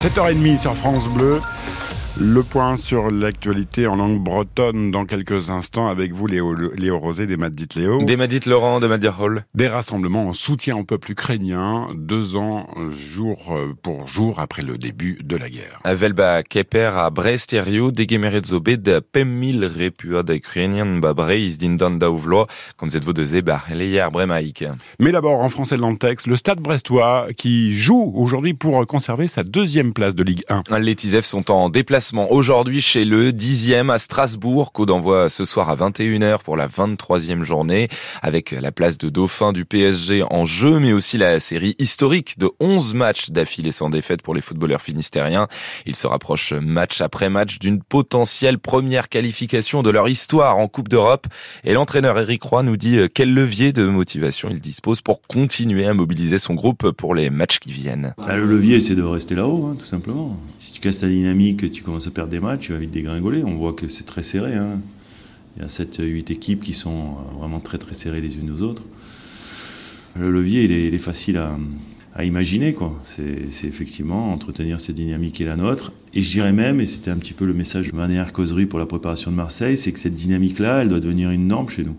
7h30 sur France Bleu. Le point sur l'actualité en langue bretonne dans quelques instants avec vous, Léo, Léo Rosé, des Madit Léo. Des Madit Laurent, de Madir Hall. Des rassemblements en soutien au peuple ukrainien, deux ans jour pour jour après le début de la guerre. Velba Keper à Bresterio, degemeretzo de pemmil repua da ukrainien ba breiz din dan daouvlo, comme vous de zeba leier bremaïque. Mais d'abord, en français dans le texte, le stade brestois qui joue aujourd'hui pour conserver sa deuxième place de Ligue 1. Les Tisef sont en déplacement aujourd'hui chez le 10e à Strasbourg, coup d'envoi ce soir à 21h pour la 23e journée, avec la place de dauphin du PSG en jeu, mais aussi la série historique de 11 matchs d'affilée sans défaite pour les footballeurs finistériens. Ils se rapprochent match après match d'une potentielle première qualification de leur histoire en Coupe d'Europe. Et l'entraîneur Eric Roy nous dit quel levier de motivation il dispose pour continuer à mobiliser son groupe pour les matchs qui viennent. Bah, le levier, c'est de rester là-haut, hein, tout simplement. Si tu casses ta dynamique, tu commences commence à perdre des matchs, tu vas vite dégringoler. On voit que c'est très serré. Hein. Il y a 7-8 équipes qui sont euh, vraiment très très serrées les unes aux autres. Le levier, il est, facile à, imaginer. C'est effectivement entretenir cette dynamique est la nôtre. Et je dirais même, et c'était un petit peu le message de ma dernière causerie pour la préparation de Marseille, c'est que cette dynamique-là, elle doit devenir une norme chez nous.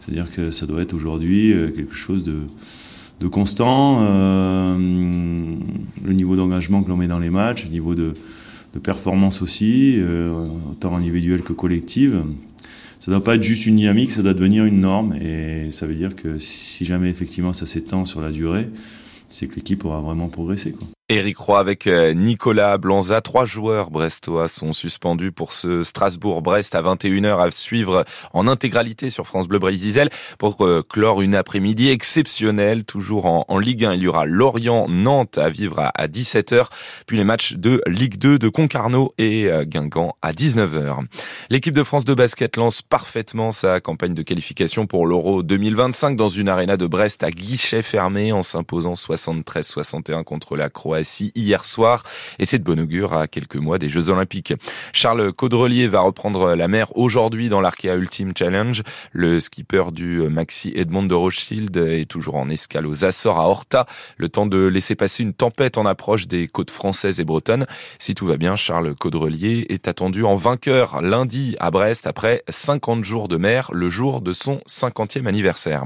C'est-à-dire que ça doit être aujourd'hui euh, quelque chose de, de constant. Euh, le niveau d'engagement que l'on met dans les matchs, le niveau de, de performance aussi, euh, autant individuelle que collective. Ça ne doit pas être juste une dynamique, ça doit devenir une norme. Et ça veut dire que si jamais effectivement ça s'étend sur la durée, c'est que l'équipe aura vraiment progressé. Éric Roy avec euh, Nicolas Blanza. Trois joueurs brestois sont suspendus pour ce Strasbourg-Brest à 21h à suivre en intégralité sur France Bleu Brésil pour euh, clore une après-midi exceptionnelle. Toujours en, Ligue 1, il y aura Lorient-Nantes à vivre à, 17h, puis les matchs de Ligue 2 de Concarneau et euh, Guingamp à 19h. L'équipe de France de basket lance parfaitement sa campagne de qualification pour l'Euro 2025 dans une aréna de Brest à guichet fermé en s'imposant 73-61 contre la Croatie hier soir et c'est de bon augure à quelques mois des Jeux Olympiques. Charles Caudrelier va reprendre la mer aujourd'hui dans l'Arkea Ultimate Challenge. Le skipper du Maxi Edmond de Rothschild est toujours en escale aux Açores à Horta, le temps de laisser passer une tempête en approche des côtes françaises et bretonnes. Si tout va bien, Charles Caudrelier est attendu en vainqueur lundi à Brest après 50 jours de mer, le jour de son 50e anniversaire.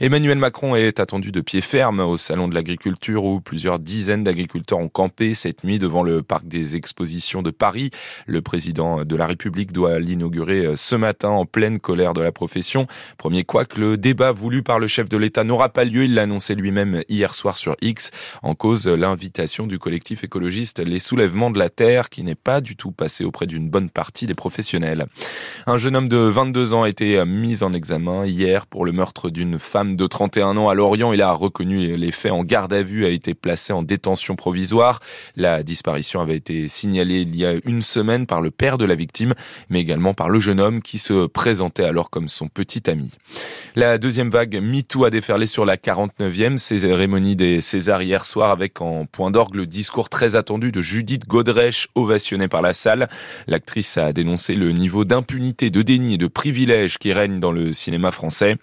Emmanuel Macron est attendu de pied ferme au Salon de l'Agriculture où plusieurs dizaines d'agriculteurs agriculteurs ont campé cette nuit devant le parc des expositions de Paris. Le président de la République doit l'inaugurer euh, ce matin en pleine colère de la profession. Premier que le débat voulu par le chef de l'État n'aura pas lieu. Il l'a annoncé lui-même hier soir sur X. En cause, l'invitation du collectif écologiste Les Soulèvements de la Terre qui n'est pas du tout passé auprès d'une bonne partie des professionnels. Un jeune homme de 22 ans a été mis en examen hier pour le meurtre d'une femme de 31 ans à Lorient. Il a reconnu les faits en garde à vue, a été placé en détention provisoire. La disparition avait été signalée il y a une semaine par le père de la victime, mais également par le jeune homme qui se présentait alors comme son petit ami. La deuxième vague MeToo a déferlé sur la 49e cérémonie des Césars hier soir avec en point d'orgue le discours très attendu de Judith Godrèche ovationné par la salle. L'actrice a dénoncé le niveau d'impunité, de déni et de privilège qui règne dans le cinéma français.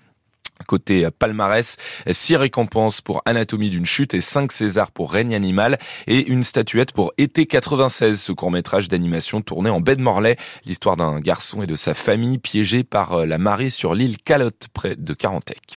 Côté palmarès, six récompenses pour Anatomie d'une chute et cinq Césars pour Règne animal. Et une statuette pour Été 96, ce court-métrage d'animation tourné en baie de Morlaix, l'histoire d'un garçon et de sa famille piégés par la marée sur l'île Calotte près de Carantec.